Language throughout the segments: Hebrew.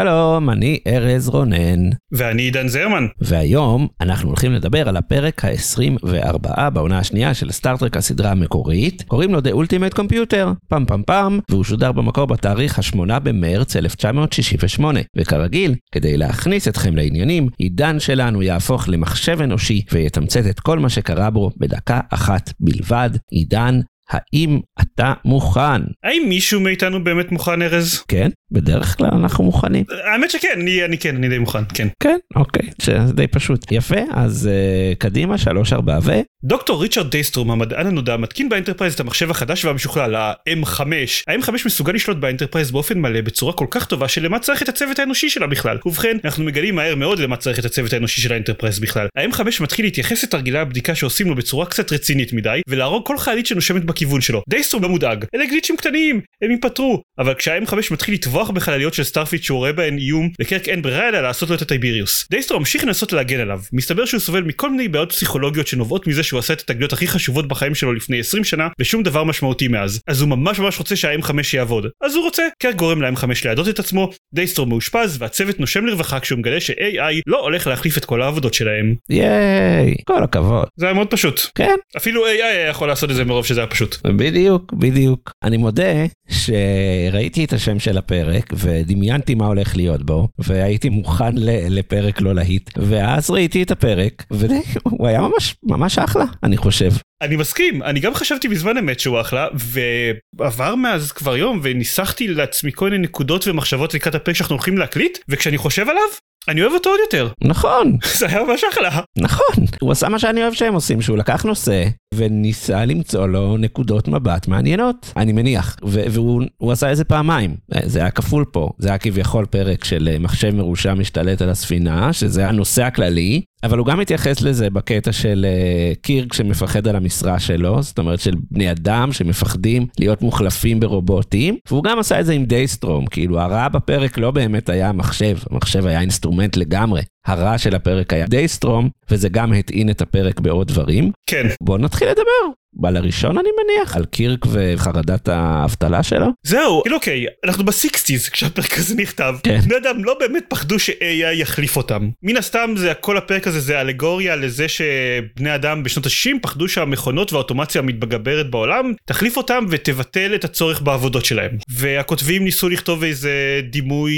שלום, אני ארז רונן, ואני עידן זרמן. והיום אנחנו הולכים לדבר על הפרק ה-24 בעונה השנייה של סטארט-טרק הסדרה המקורית, קוראים לו The Ultimate Computer, פעם פעם פעם, והוא שודר במקור בתאריך ה-8 במרץ 1968. וכרגיל, כדי להכניס אתכם לעניינים, עידן שלנו יהפוך למחשב אנושי ויתמצת את כל מה שקרה בו בדקה אחת בלבד. עידן, האם אתה מוכן? האם מישהו מאיתנו באמת מוכן ארז? כן, בדרך כלל אנחנו מוכנים. האמת שכן, אני, אני כן, אני די מוכן, כן. כן, אוקיי, זה די פשוט. יפה, אז uh, קדימה, שלוש, ארבע ו... דוקטור ריצ'רד דייסטרום, המדען הנודע, מתקין באנטרפרייז את המחשב החדש והמשוכלל, ה-M5. ה-M5 מסוגל לשלוט באנטרפרייז באופן מלא בצורה כל כך טובה שלמה צריך את הצוות האנושי שלה בכלל. ובכן, אנחנו מגלים מהר מאוד למה צריך את הצוות האנושי של האנטרפרייז בכלל. ה-M5 מתחיל להתייחס לתרגילי הבדיקה שעושים לו בצורה קצת רצינית מדי, ולהרוג כל חללית שנושמת בכיוון שלו. דייסטרום לא מודאג, אלה גליצ'ים קטנים, הם ייפתרו. אבל כשה-M5 מתחיל לטבוח בחלליות של סטארפליט שהוא רואה בהן איום, לקירק אין ברירה אלא לעשות לו את הטייביריוס. דייסטרום ממשיך לנסות להגן עליו. מסתבר שהוא סובל מכל מיני בעיות פסיכולוגיות שנובעות מזה שהוא עשה את התגליות הכי חשובות בחיים שלו לפני 20 שנה, ושום דבר משמעותי מאז. אז הוא ממש ממש רוצה שה-M5 יעבוד. אז הוא רוצה. קרק גורם ל-M5 להדות את עצמו, דייסטרום מאושפז, והצוות נושם לרווחה כשהוא מגלה ש-AI לא הולך להחליף את כל העבודות שלהם. ייי, כל הכבוד. זה היה מאוד פשוט. כן, אפילו AI היה יכול לעשות את זה מרוב שזה היה פשוט. בדיוק, בדיוק. אני מודה שראיתי את השם של הפרק ודמיינתי מה הולך להיות בו, והייתי מוכן לפרק לא להיט, ואז ראיתי את הפרק, והוא היה ממש, ממש אחלה, אני חושב. אני מסכים, אני גם חשבתי בזמן אמת שהוא אחלה, ועבר מאז כבר יום וניסחתי לעצמי כל מיני נקודות ומחשבות לקראת הפרק שאנחנו הולכים להקליט, וכשאני חושב עליו, אני אוהב אותו עוד יותר. נכון, זה היה ממש אחלה. נכון. הוא עשה מה שאני אוהב שהם עושים, שהוא לקח נושא וניסה למצוא לו נקודות מבט מעניינות, אני מניח. והוא הוא עשה את זה פעמיים, זה היה כפול פה. זה היה כביכול פרק של אה, מחשב מרושע משתלט על הספינה, שזה הנושא הכללי, אבל הוא גם התייחס לזה בקטע של uh, קירק שמפחד על המשרה שלו, זאת אומרת של בני אדם שמפחדים להיות מוחלפים ברובוטים, והוא גם עשה את זה עם דייסטרום, כאילו הרע בפרק לא באמת היה המחשב, המחשב היה instrument לגמרי. הרע של הפרק היה דייסטרום, וזה גם הטעין את הפרק בעוד דברים. כן. בואו נתחיל לדבר. על הראשון אני מניח, על קירק וחרדת האבטלה שלו. זהו, כאילו אוקיי, אנחנו בסיקסטיז כשהפרק הזה נכתב. כן. בני אדם לא באמת פחדו ש-AI יחליף אותם. מן הסתם זה כל הפרק הזה זה אלגוריה לזה שבני אדם בשנות ה-60 פחדו שהמכונות והאוטומציה המתגברת בעולם תחליף אותם ותבטל את הצורך בעבודות שלהם. והכותבים ניסו לכתוב איזה דימוי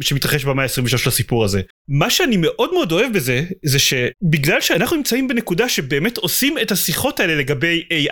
שמתרחש במאה ה-23 לסיפור הזה. מה שאני מאוד מאוד אוהב בזה זה שבגלל שאנחנו נמצאים בנקודה שבאמת עושים את השיחות האלה לגבי AI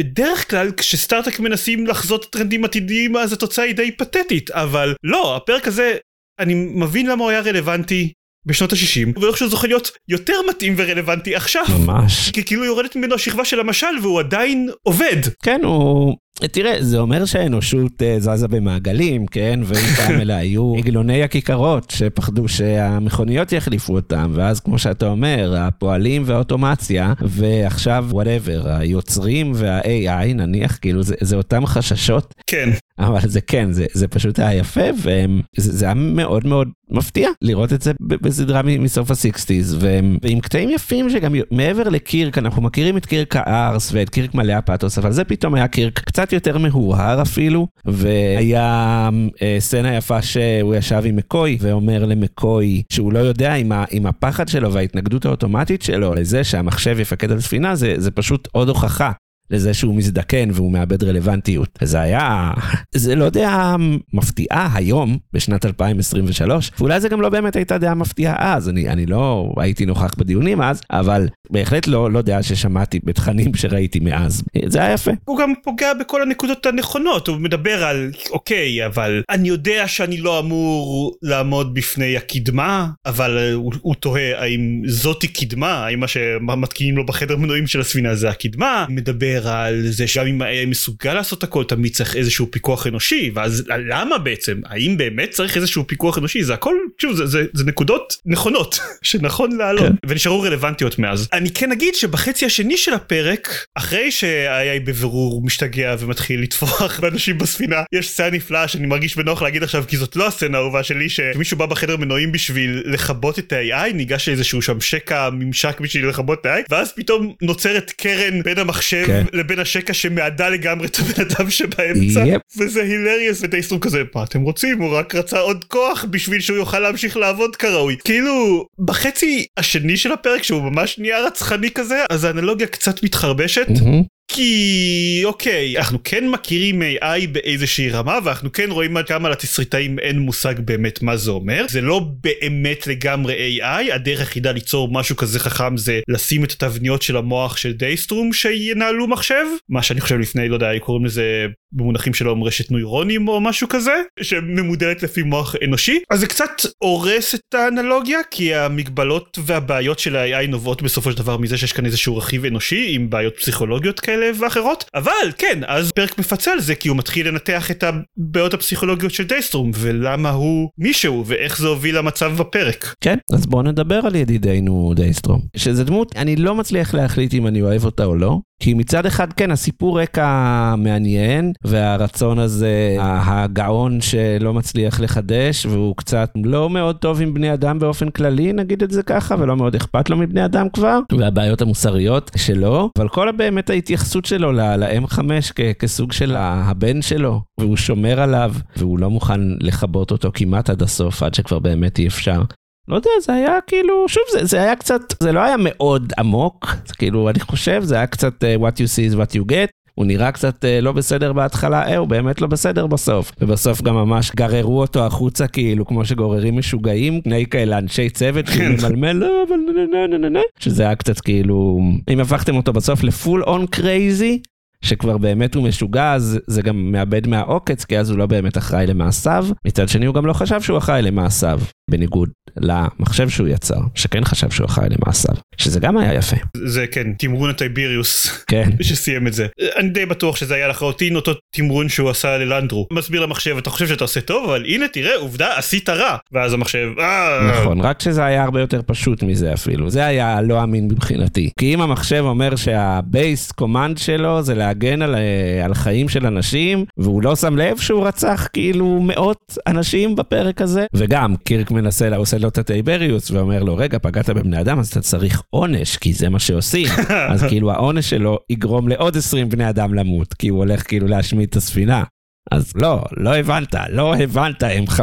ובדרך כלל כשסטארטרק מנסים לחזות טרנדים עתידיים אז התוצאה היא די פתטית. אבל לא הפרק הזה אני מבין למה הוא היה רלוונטי בשנות ה-60 ואיכשהו זוכה להיות יותר מתאים ורלוונטי עכשיו. ממש. כי כאילו יורדת ממנו השכבה של המשל והוא עדיין עובד. כן, הוא... תראה, זה אומר שהאנושות אה, זזה במעגלים, כן? ואם פעם אלה היו עגלוני הכרכרות שפחדו שהמכוניות יחליפו אותם, ואז כמו שאתה אומר, הפועלים והאוטומציה, ועכשיו whatever, היוצרים וה-AI, נניח, כאילו זה, זה אותם חששות, כן אבל זה כן, זה, זה פשוט היה יפה, וזה זה היה מאוד מאוד מפתיע לראות את זה בסדרה מסוף הסיקסטיז, ועם קטעים יפים שגם מעבר לקירק, אנחנו מכירים את קירק הארס ואת קירק מלא הפאתוס, אבל זה פתאום היה קירק קצת יותר מהורהר אפילו, והיה אה, סצנה יפה שהוא ישב עם מקוי ואומר למקוי שהוא לא יודע אם, ה- אם הפחד שלו וההתנגדות האוטומטית שלו לזה שהמחשב יפקד על ספינה, זה, זה פשוט עוד הוכחה. לזה שהוא מזדקן והוא מאבד רלוונטיות. זה היה, זה לא דעה מפתיעה היום, בשנת 2023, ואולי זה גם לא באמת הייתה דעה מפתיעה אז, אני, אני לא הייתי נוכח בדיונים אז, אבל בהחלט לא, לא דעה ששמעתי בתכנים שראיתי מאז. זה היה יפה. הוא גם פוגע בכל הנקודות הנכונות הוא מדבר על אוקיי אבל אני יודע שאני לא אמור לעמוד בפני הקדמה אבל הוא, הוא תוהה האם זאתי קדמה האם מה שמתקינים לו בחדר מנועים של הספינה זה הקדמה מדבר מדבר על זה שגם אם ה-AI מסוגל לעשות הכל תמיד צריך איזשהו פיקוח אנושי ואז למה בעצם האם באמת צריך איזשהו פיקוח אנושי זה הכל שוב זה, זה, זה נקודות נכונות שנכון להעלות כן. ונשארו רלוונטיות מאז אני כן אגיד שבחצי השני של הפרק אחרי שה-AI בבירור משתגע ומתחיל לטפוח באנשים בספינה יש סצנה נפלאה שאני מרגיש בנוח להגיד עכשיו כי זאת לא הסצנה האהובה שלי שמישהו בא בחדר מנועים בשביל לכבות את ה-AI ניגש לאיזשהו שם שקע ממשק בשביל לכבות את ה-AI ואז פתאום נוצרת קרן בין המחשב כן. לבין השקע שמעדה לגמרי את הבן אדם שבאמצע yep. וזה הילריוס ודייסטרום כזה מה אתם רוצים הוא רק רצה עוד כוח בשביל שהוא יוכל להמשיך לעבוד כראוי כאילו בחצי השני של הפרק שהוא ממש נהיה רצחני כזה אז האנלוגיה קצת מתחרבשת mm-hmm. כי אוקיי אנחנו כן מכירים AI באיזושהי רמה ואנחנו כן רואים עד כמה לתסריטאים אין מושג באמת מה זה אומר. זה לא באמת לגמרי AI הדרך היחידה ליצור משהו כזה חכם זה לשים את התבניות של המוח של דייסטרום שינהלו מחשב מה שאני חושב לפני לא יודע קוראים לזה במונחים של היום רשת נוירונים או משהו כזה שממודלת לפי מוח אנושי. אז זה קצת הורס את האנלוגיה כי המגבלות והבעיות של ה-AI נובעות בסופו של דבר מזה שיש כאן איזשהו רכיב אנושי עם בעיות פסיכולוגיות כאלה ואחרות. אבל כן אז פרק מפצה על זה כי הוא מתחיל לנתח את הבעיות הפסיכולוגיות של דייסטרום ולמה הוא מישהו ואיך זה הוביל למצב בפרק. כן אז בוא נדבר על ידידנו דייסטרום שזה דמות אני לא מצליח להחליט אם אני אוהב אותה או לא כי מצד אחד כן הסיפור רקע מעניין והרצון הזה הגאון שלא מצליח לחדש והוא קצת לא מאוד טוב עם בני אדם באופן כללי נגיד את זה ככה ולא מאוד אכפת לו מבני אדם כבר והבעיות המוסריות שלו אבל כל באמת ההתייחסות שלו ל-M5 כסוג של הבן שלו והוא שומר עליו והוא לא מוכן לכבות אותו כמעט עד הסוף עד שכבר באמת אי אפשר. לא יודע, זה היה כאילו, שוב, זה, זה היה קצת, זה לא היה מאוד עמוק, זה כאילו, אני חושב, זה היה קצת uh, what you see is what you get. הוא נראה קצת uh, לא בסדר בהתחלה, אה, הוא באמת לא בסדר בסוף. ובסוף גם ממש גררו אותו החוצה, כאילו, כמו שגוררים משוגעים, פני כאלה אנשי צוות, כאילו ממלמל, לא, אבל נה נה נה נה נה, שזה היה קצת כאילו, אם הפכתם אותו בסוף לפול און קרייזי, שכבר באמת הוא משוגע, אז זה גם מאבד מהעוקץ, כי אז הוא לא באמת אחראי למעשיו. מצד שני, הוא גם לא חשב שהוא אחראי למעשיו, בניגוד למחשב שהוא יצר, שכן חשב שהוא אחראי למעשיו, שזה גם היה יפה. זה כן, תמרון הטייביריוס, כן, שסיים את זה. אני די בטוח שזה היה לחלוטין אותו תמרון שהוא עשה ללנדרו. מסביר למחשב, אתה חושב שאתה עושה טוב, אבל הנה תראה, עובדה, עשית רע. ואז המחשב, אה... נכון, רק שזה היה הרבה יותר פשוט מזה אפילו. זה היה לא אמין מבחינתי. כי אם המחשב אומר שה base command שלו זה להגן על, אה, על חיים של אנשים, והוא לא שם לב שהוא רצח כאילו מאות אנשים בפרק הזה, וגם קירק מנסה, עושה לו את הטייבריוס ואומר לו, רגע, פגעת בבני אדם, אז אתה צריך עונש, כי זה מה שעושים. אז כאילו העונש שלו יגרום לעוד 20 בני אדם למות, כי הוא הולך כאילו להשמיד את הספינה. אז לא, לא הבנת, לא הבנת M5.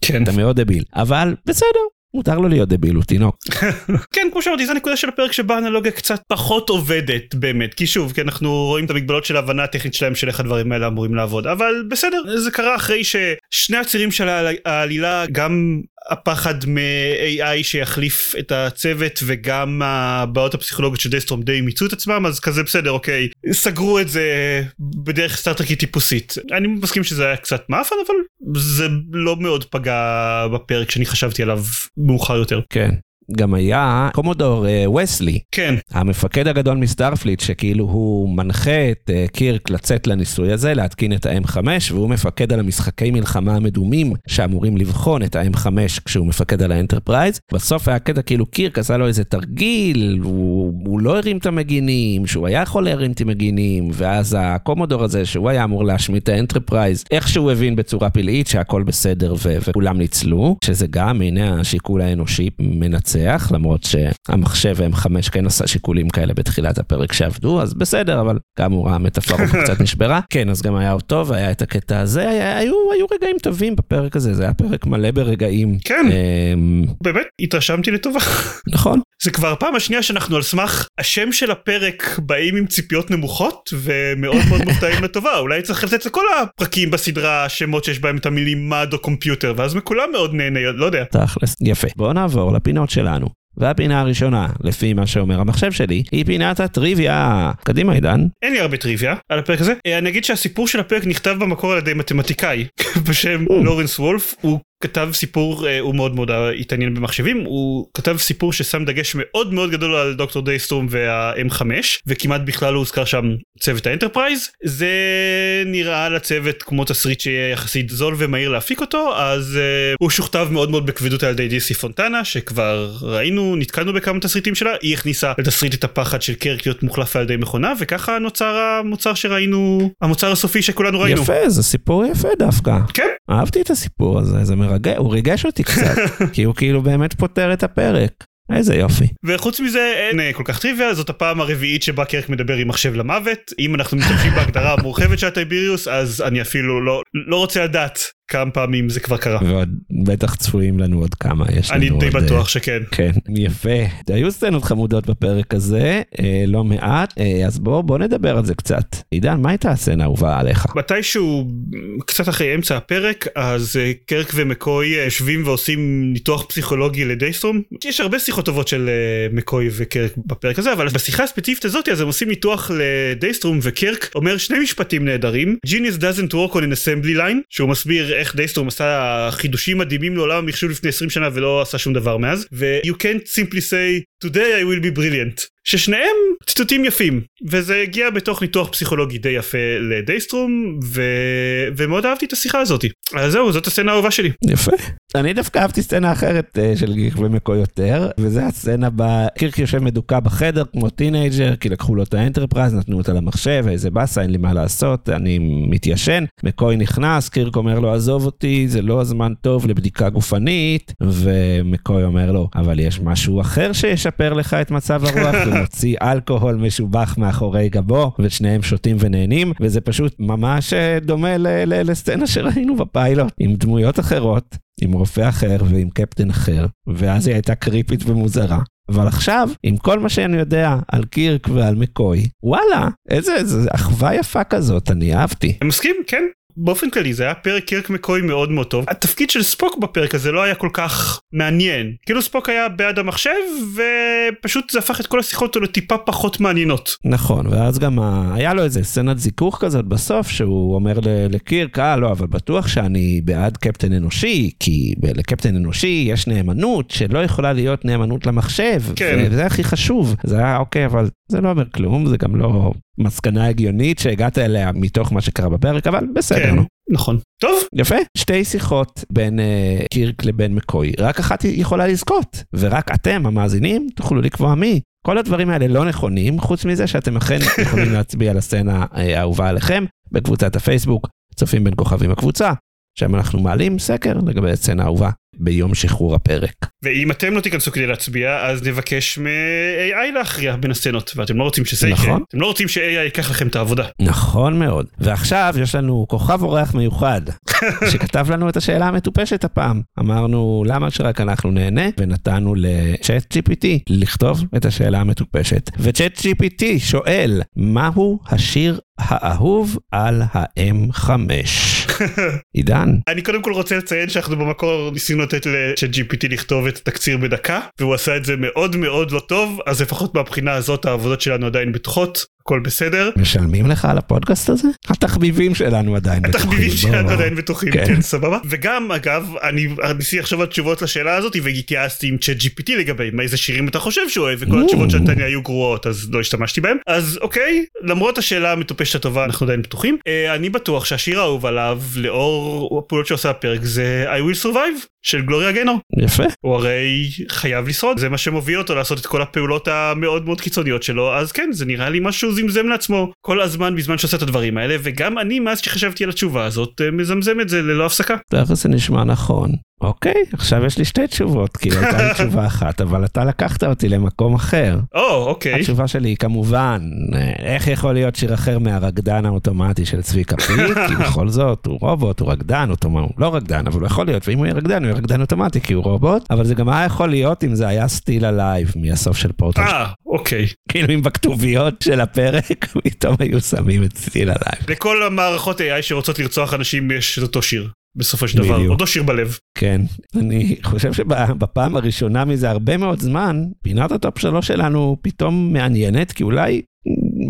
כן. אתה מאוד דביל. אבל בסדר, מותר לו להיות דביל, הוא תינוק. כן, כמו שאמרתי, זו הנקודה של הפרק שבה האנלוגיה קצת פחות עובדת באמת, כי שוב, כי אנחנו רואים את המגבלות של ההבנה הטכנית שלהם של איך הדברים האלה אמורים לעבוד, אבל בסדר, זה קרה אחרי ששני הצירים של העלילה, גם הפחד מ-AI שיחליף את הצוות וגם הבעיות הפסיכולוגיות של דסטרום די מיצו את עצמם אז כזה בסדר אוקיי סגרו את זה בדרך סטארטרקי טיפוסית אני מסכים שזה היה קצת מעפן אבל זה לא מאוד פגע בפרק שאני חשבתי עליו מאוחר יותר. כן. גם היה קומודור וסלי, כן, המפקד הגדול מסטארפליט שכאילו הוא מנחה את uh, קירק לצאת לניסוי הזה, להתקין את ה-M5 והוא מפקד על המשחקי מלחמה המדומים שאמורים לבחון את ה-M5 כשהוא מפקד על האנטרפרייז. בסוף היה קטע כאילו קירק עשה לו איזה תרגיל, הוא, הוא לא הרים את המגינים, שהוא היה יכול להרים את המגינים, ואז הקומודור הזה שהוא היה אמור להשמיד את האנטרפרייז, איכשהו הבין בצורה פלאית שהכל בסדר וכולם ניצלו, שזה גם הנה השיקול האנושי מנצח. לנצח, למרות שהמחשב M5 כן עשה שיקולים כאלה בתחילת הפרק שעבדו, אז בסדר, אבל כאמור המטאפורה קצת נשברה. כן, אז גם היה עוד טוב, היה את הקטע הזה, היה, היו, היו רגעים טובים בפרק הזה, זה היה פרק מלא ברגעים. כן, אמ... באמת, התרשמתי לטובה. נכון. זה כבר הפעם השנייה שאנחנו על סמך השם של הפרק באים עם ציפיות נמוכות ומאוד מאוד מופתעים לטובה אולי צריך לתת לכל הפרקים בסדרה שמות שיש בהם את המילים מד או קומפיוטר ואז מכולם מאוד נהנה לא יודע. תכלס יפה בוא נעבור לפינות שלנו. והפינה הראשונה, לפי מה שאומר המחשב שלי, היא פינת הטריוויה. קדימה עידן. אין לי הרבה טריוויה על הפרק הזה. אה, אני אגיד שהסיפור של הפרק נכתב במקור על ידי מתמטיקאי בשם לורנס וולף. הוא כתב סיפור uh, הוא מאוד מאוד התעניין במחשבים הוא כתב סיפור ששם דגש מאוד מאוד גדול על דוקטור דייסטרום וה-M5 וכמעט בכלל לא הוזכר שם צוות האנטרפרייז זה נראה לצוות כמו תסריט שיהיה יחסית זול ומהיר להפיק אותו אז uh, הוא שוכתב מאוד מאוד בכבדות על ידי די סי פונטנה שכבר ראינו נתקלנו בכמה תסריטים שלה היא הכניסה לתסריט את הפחד של קירק להיות מוחלף על ידי מכונה וככה נוצר המוצר שראינו המוצר הסופי שכולנו ראינו. יפה זה סיפור יפה דווקא. כן. אהבתי את הסיפור הזה זה מרגש הוא ריגש אותי קצת כי הוא כאילו באמת פותר את הפרק. איזה יופי. וחוץ מזה אין אה, כל כך טריוויה זאת הפעם הרביעית שבה קרק מדבר עם מחשב למוות אם אנחנו משתמשים בהגדרה המורחבת של הטייביריוס אז אני אפילו לא לא רוצה לדעת כמה פעמים זה כבר קרה. ועוד בטח צפויים לנו עוד כמה יש אני לנו די עוד, בטוח אה, שכן. כן היו היו סצנות חמודות בפרק הזה אה, לא מעט אה, אז בוא בוא נדבר על זה קצת עידן מה הייתה הסצנה האהובה עליך. מתישהו קצת אחרי אמצע הפרק אז אה, קרק ומקוי אה, יושבים ועושים ניתוח פסיכולוגי לדייסטרום יש הרבה שיחות טובות של מקוי וקרק בפרק הזה אבל בשיחה הספציפית הזאת אז הם עושים ניתוח לדייסטרום וקרק אומר שני משפטים נהדרים genius doesn't work on an assembly line שהוא מסביר איך דייסטרום עשה חידושים מדהימים לעולם המחשוב לפני 20 שנה ולא עשה שום דבר מאז. ו- you can't simply say today I will be brilliant ששניהם ציטוטים יפים וזה הגיע בתוך ניתוח פסיכולוגי די יפה לדייסטרום ו... ומאוד אהבתי את השיחה הזאת אז זהו זאת הסצנה האהובה שלי יפה. אני דווקא אהבתי סצנה אחרת אה, של קירק ומקוי יותר, וזה הסצנה בה קירק יושב מדוכא בחדר כמו teenager, כי לקחו לו את האנטרפרייז, נתנו אותה למחשב, איזה באסה, אין לי מה לעשות, אני מתיישן. מקוי נכנס, קירק אומר לו, עזוב אותי, זה לא הזמן טוב לבדיקה גופנית, ומקוי אומר לו, אבל יש משהו אחר שישפר לך את מצב הרוח, ומוציא אלכוהול משובח מאחורי גבו, ושניהם שותים ונהנים, וזה פשוט ממש אה, דומה ל- ל- לסצנה שראינו בפיילוט, עם דמויות אחרות, עם רופא אחר ועם קפטן אחר, ואז היא הייתה קריפית ומוזרה. אבל עכשיו, עם כל מה שאני יודע על קירק ועל מקוי, וואלה, איזה, איזה אחווה יפה כזאת, אני אהבתי. אני מסכים כן באופן כללי זה היה פרק קירק מקוי מאוד מאוד טוב התפקיד של ספוק בפרק הזה לא היה כל כך מעניין כאילו ספוק היה בעד המחשב ופשוט זה הפך את כל השיחות שלו לטיפה פחות מעניינות. נכון, ואז גם ה... היה לו איזה סצנת זיכוך כזאת בסוף, שהוא אומר לקירק, אה, לא, אבל בטוח שאני בעד קפטן אנושי, כי לקפטן אנושי יש נאמנות שלא יכולה להיות נאמנות למחשב, כן. וזה הכי חשוב. זה היה אוקיי, אבל זה לא אומר כלום, זה גם לא מסקנה הגיונית שהגעת אליה מתוך מה שקרה בפרק, אבל בסדר, כן. נכון טוב יפה. שתי שיחות בין uh, קירק לבין מקוי, רק אחת יכולה לזכות, ורק אתם, המאזינים, תוכלו לקבוע מי. כל הדברים האלה לא נכונים, חוץ מזה שאתם אכן יכולים להצביע על הסצנה אה, האהובה עליכם בקבוצת הפייסבוק, צופים בין כוכבים הקבוצה, שם אנחנו מעלים סקר לגבי הסצנה האהובה ביום שחרור הפרק. ואם אתם לא תיכנסו כדי להצביע אז נבקש מ-AI להכריע בין הסצנות ואתם לא רוצים שזה יקרה נכון. אתם לא רוצים ש-AI ייקח לכם את העבודה. נכון מאוד. ועכשיו יש לנו כוכב אורח מיוחד, שכתב לנו את השאלה המטופשת הפעם. אמרנו, למה שרק אנחנו נהנה? ונתנו לצ'אט GPT לכתוב את השאלה המטופשת. וצ'אט GPT שואל, מהו השיר האהוב על ה-M5? עידן, אני קודם כל רוצה לציין שאנחנו במקור ניסינו לתת ל-chat GPT לכתוב את התקציר בדקה והוא עשה את זה מאוד מאוד לא טוב אז לפחות מהבחינה הזאת העבודות שלנו עדיין בטוחות הכל בסדר. משלמים לך על הפודקאסט הזה? התחביבים שלנו עדיין בטוחים. התחביבים שלנו. עדיין בטוחים, כן. כן סבבה. וגם אגב אני ניסיתי לחשוב על תשובות לשאלה הזאת והתייעצתי עם צ'אט GPT לגבי מה איזה שירים אתה חושב שהוא אוהב וכל. התשובות שנתן לי היו גרועות אז לא השתמשתי בהם. אז אוקיי למרות השאלה המטופשת הטובה אנחנו עדיין פתוחים. אה, אני בטוח שהשיר האהוב עליו לאור הפעולות שהוא עושה בפרק זה I will survive של גלוריה גיינור. יפה. הוא הרי חייב לשרוד זה מה שמוביל אותו לעשות את כל הפעולות המאוד מאוד קיצוניות שלו אז כן זה נראה לי מישהו זמזם לעצמו כל הזמן בזמן שעושה את הדברים האלה וגם אני מאז שחשבתי על התשובה הזאת אה, מזמזם את זה ללא הפסקה. תכף זה נשמע נכון. אוקיי, עכשיו יש לי שתי תשובות, כי הייתה לי תשובה אחת, אבל אתה לקחת אותי למקום אחר. או אוקיי התשובה שלי היא כמובן, איך יכול להיות שיר אחר מהרקדן האוטומטי של צביקה פיק? כי בכל זאת הוא רובוט, הוא רקדן הוא לא רקדן, אבל הוא יכול להיות, ואם הוא יהיה רקדן, הוא יהיה רקדן אוטומטי כי הוא רובוט, אבל זה גם היה יכול להיות אם זה היה Still Alive מהסוף של פורטל. אה אוקיי כאילו אם בכתוביות של הפרק פתאום היו שמים את Still Alive. לכל המערכות AI שרוצות לרצוח אנשים יש את אותו שיר בסופו של דבר. אותו שיר בלב. כן, אני חושב שבפעם הראשונה מזה הרבה מאוד זמן, פינת הטופ שלוש שלנו פתאום מעניינת, כי אולי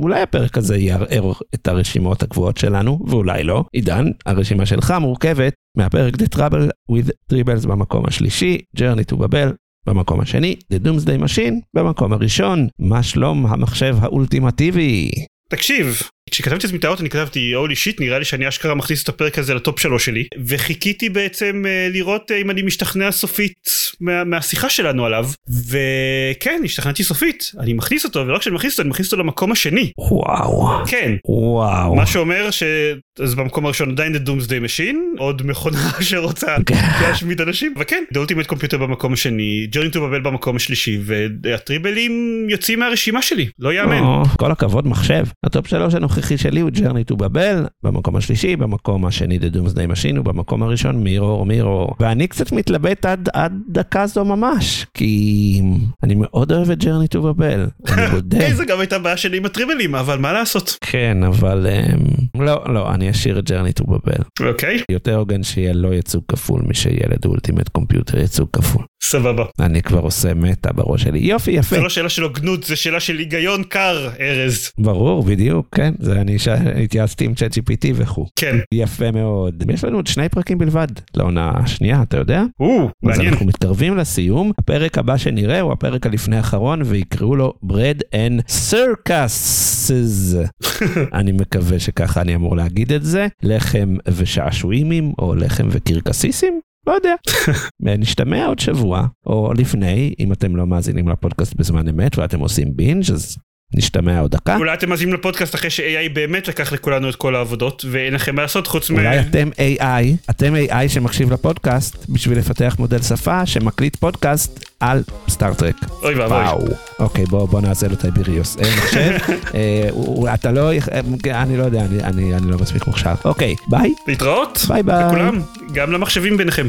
אולי הפרק הזה יערער את הרשימות הקבועות שלנו, ואולי לא. עידן, הרשימה שלך מורכבת מהפרק The Trouble with Tribbles במקום השלישי, Journey to Babel במקום השני, The Doomsday Machine במקום הראשון. מה שלום המחשב האולטימטיבי? תקשיב, כשכתבתי את מטרות אני כתבתי הולי שיט נראה לי שאני אשכרה מכניס את הפרק הזה לטופ שלוש שלי וחיכיתי בעצם uh, לראות uh, אם אני משתכנע סופית מה, מהשיחה שלנו עליו וכן השתכנעתי סופית אני מכניס אותו ולא רק שאני מכניס אותו אני מכניס אותו למקום השני. וואו. כן. וואו. מה שאומר ש... אז במקום הראשון עדיין The Doomsday Machine עוד מכונה שרוצה להשמיד אנשים וכן The Ultimate Computer במקום השני to Babel במקום השלישי והטריבלים יוצאים מהרשימה שלי לא יאמן. כל הכבוד מחשב. הטופ שלוש הנוכחי שלי הוא Journey to Babel במקום השלישי במקום השני The Doomsday Machine ובמקום הראשון Mirror Mirror ואני קצת מתלבט עד, עד דקה זו ממש כי אני מאוד אוהב את Journey to Babel. אני בודק. זה גם הייתה בעיה שלי עם הטריבלים אבל מה לעשות. כן אבל לא לא אני אשאיר את Journey to Babel. אוקיי. יותר הוגן שיהיה לא ייצוג כפול משל The Ultimate Computer ייצוג כפול. סבבה. אני כבר עושה מטה בראש שלי יופי יפה. זה לא שאלה של הוגנות זה שאלה של היגיון קר ארז. ברור בדיוק כן זה אני התייעצתי עם צ'אט GPT וכו'. כן. יפה מאוד. יש לנו עוד שני פרקים בלבד לעונה השנייה אתה יודע? או, מעניין. אז אנחנו מתקרבים לסיום הפרק הבא שנראה הוא הפרק הלפני האחרון ויקראו לו bread and circuses. אני מקווה שככה אני אמור להגיד את זה לחם ושעשועים או לחם וקרקסיסים. לא יודע. נשתמע עוד שבוע או לפני אם אתם לא מאזינים לפודקאסט בזמן אמת ואתם עושים בינג' אז נשתמע עוד דקה. אולי אתם מאזינים לפודקאסט אחרי ש-AI באמת לקח לכולנו את כל העבודות ואין לכם מה לעשות חוץ מ... אולי אתם AI, אתם AI שמקשיב לפודקאסט בשביל לפתח מודל שפה שמקליט פודקאסט על סטארטרק. אוי ואבוי. אוקיי בוא לו טייבריוס. מחשב, אתה לא, אני לא יודע, אני לא מספיק מוכשר. אוקיי ביי. להתראות. ביי ביי. לכולם, גם למחשבים ביניכם.